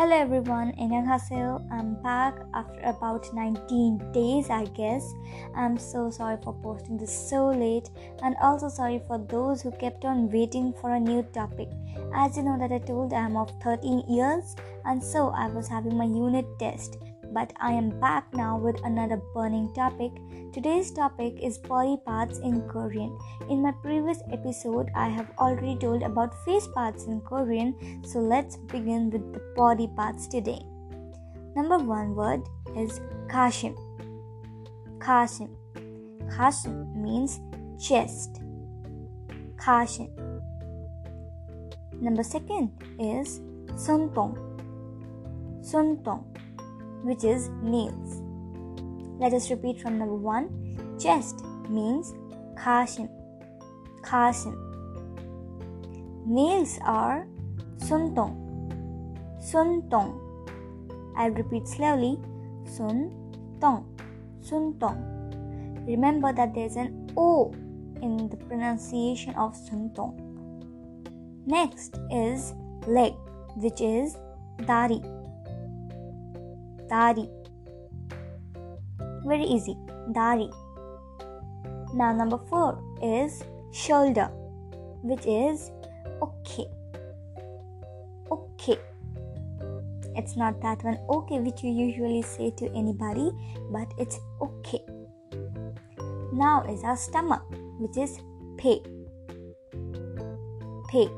Hello everyone, Hasil. I'm back after about 19 days, I guess. I'm so sorry for posting this so late, and also sorry for those who kept on waiting for a new topic. As you know, that I told I'm of 13 years, and so I was having my unit test but I am back now with another burning topic. Today's topic is body parts in Korean. In my previous episode, I have already told about face parts in Korean, so let's begin with the body parts today. Number one word is kashim. Kashim. Kashim means chest. Kashim. Number second is suntong. Suntong which is nails. Let us repeat from number one. Chest means kashin. Kashin. Nails are suntong. Suntong. I'll repeat slowly. Suntong. Suntong. Remember that there's an O in the pronunciation of suntong. Next is leg, which is dari Dari. Very easy. Dari. Now, number four is shoulder, which is okay. Okay. It's not that one okay which you usually say to anybody, but it's okay. Now is our stomach, which is pay. Pay.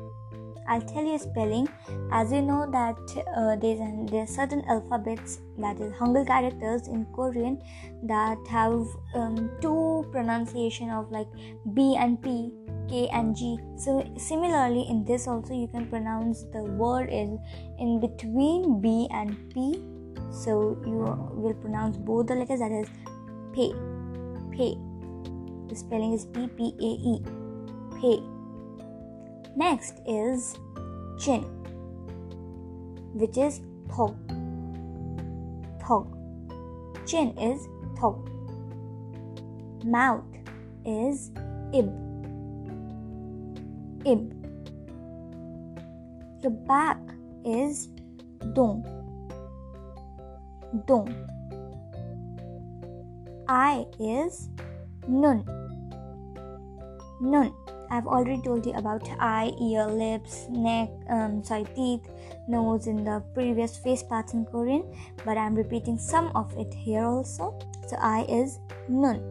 I'll tell you spelling. As you know that uh, there's an, there's certain alphabets that is Hangul characters in Korean that have um, two pronunciation of like B and P, K and G. So similarly in this also you can pronounce the word in in between B and P. So you will pronounce both the letters that is pay, pay. The spelling is P P A E, pay Next is chin, which is thog. Thog. Chin is thog. Mouth is ib. Ib. The back is dong. Dong. Eye is nun. Nun. I've already told you about eye, ear, lips, neck, um, sorry, teeth, nose in the previous face parts in Korean, but I'm repeating some of it here also. So eye is nun.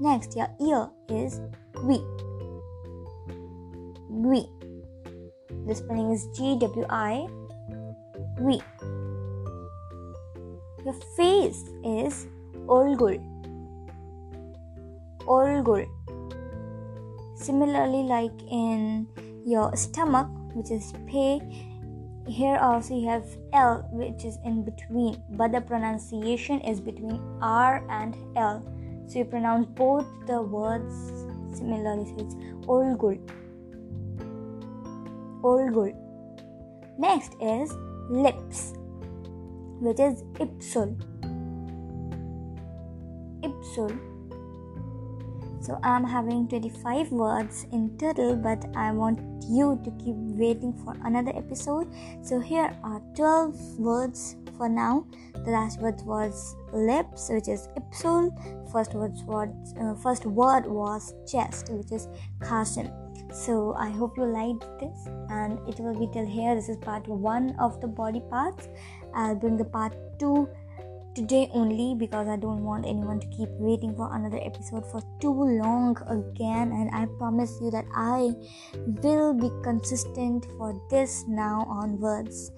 Next, your ear is gwi. Gwi. The spelling is G W I. Gwi. Your face is olgul. Olgul Similarly, like in your stomach, which is pay, here also you have L, which is in between, but the pronunciation is between R and L. So you pronounce both the words similarly. So it's Olgul. Olgul. Next is lips, which is Ipsul. Ipsul so I'm having 25 words in total, but I want you to keep waiting for another episode. So here are 12 words for now. The last word was lips, which is ipsul. First word was uh, first word was chest, which is kashin. So I hope you liked this, and it will be till here. This is part one of the body parts. I'll bring the part two today only because I don't want anyone to keep waiting for another episode for too long again. And I promise you that I will be consistent for this now onwards.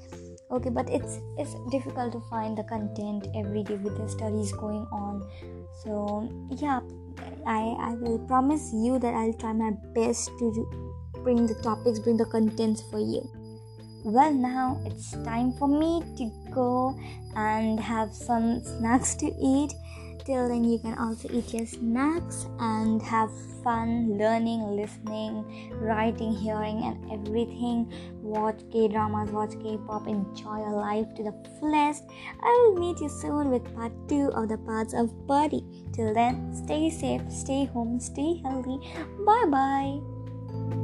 Okay, but it's it's difficult to find the content every day with the studies going on. So yeah, I I will promise you that I'll try my best to bring the topics, bring the contents for you. Well, now it's time for me to go and have some snacks to eat. Till then, you can also eat your snacks and have fun learning, listening, writing, hearing, and everything. Watch K dramas, watch K pop, enjoy your life to the fullest. I will meet you soon with part two of the parts of body. Till then, stay safe, stay home, stay healthy. Bye bye.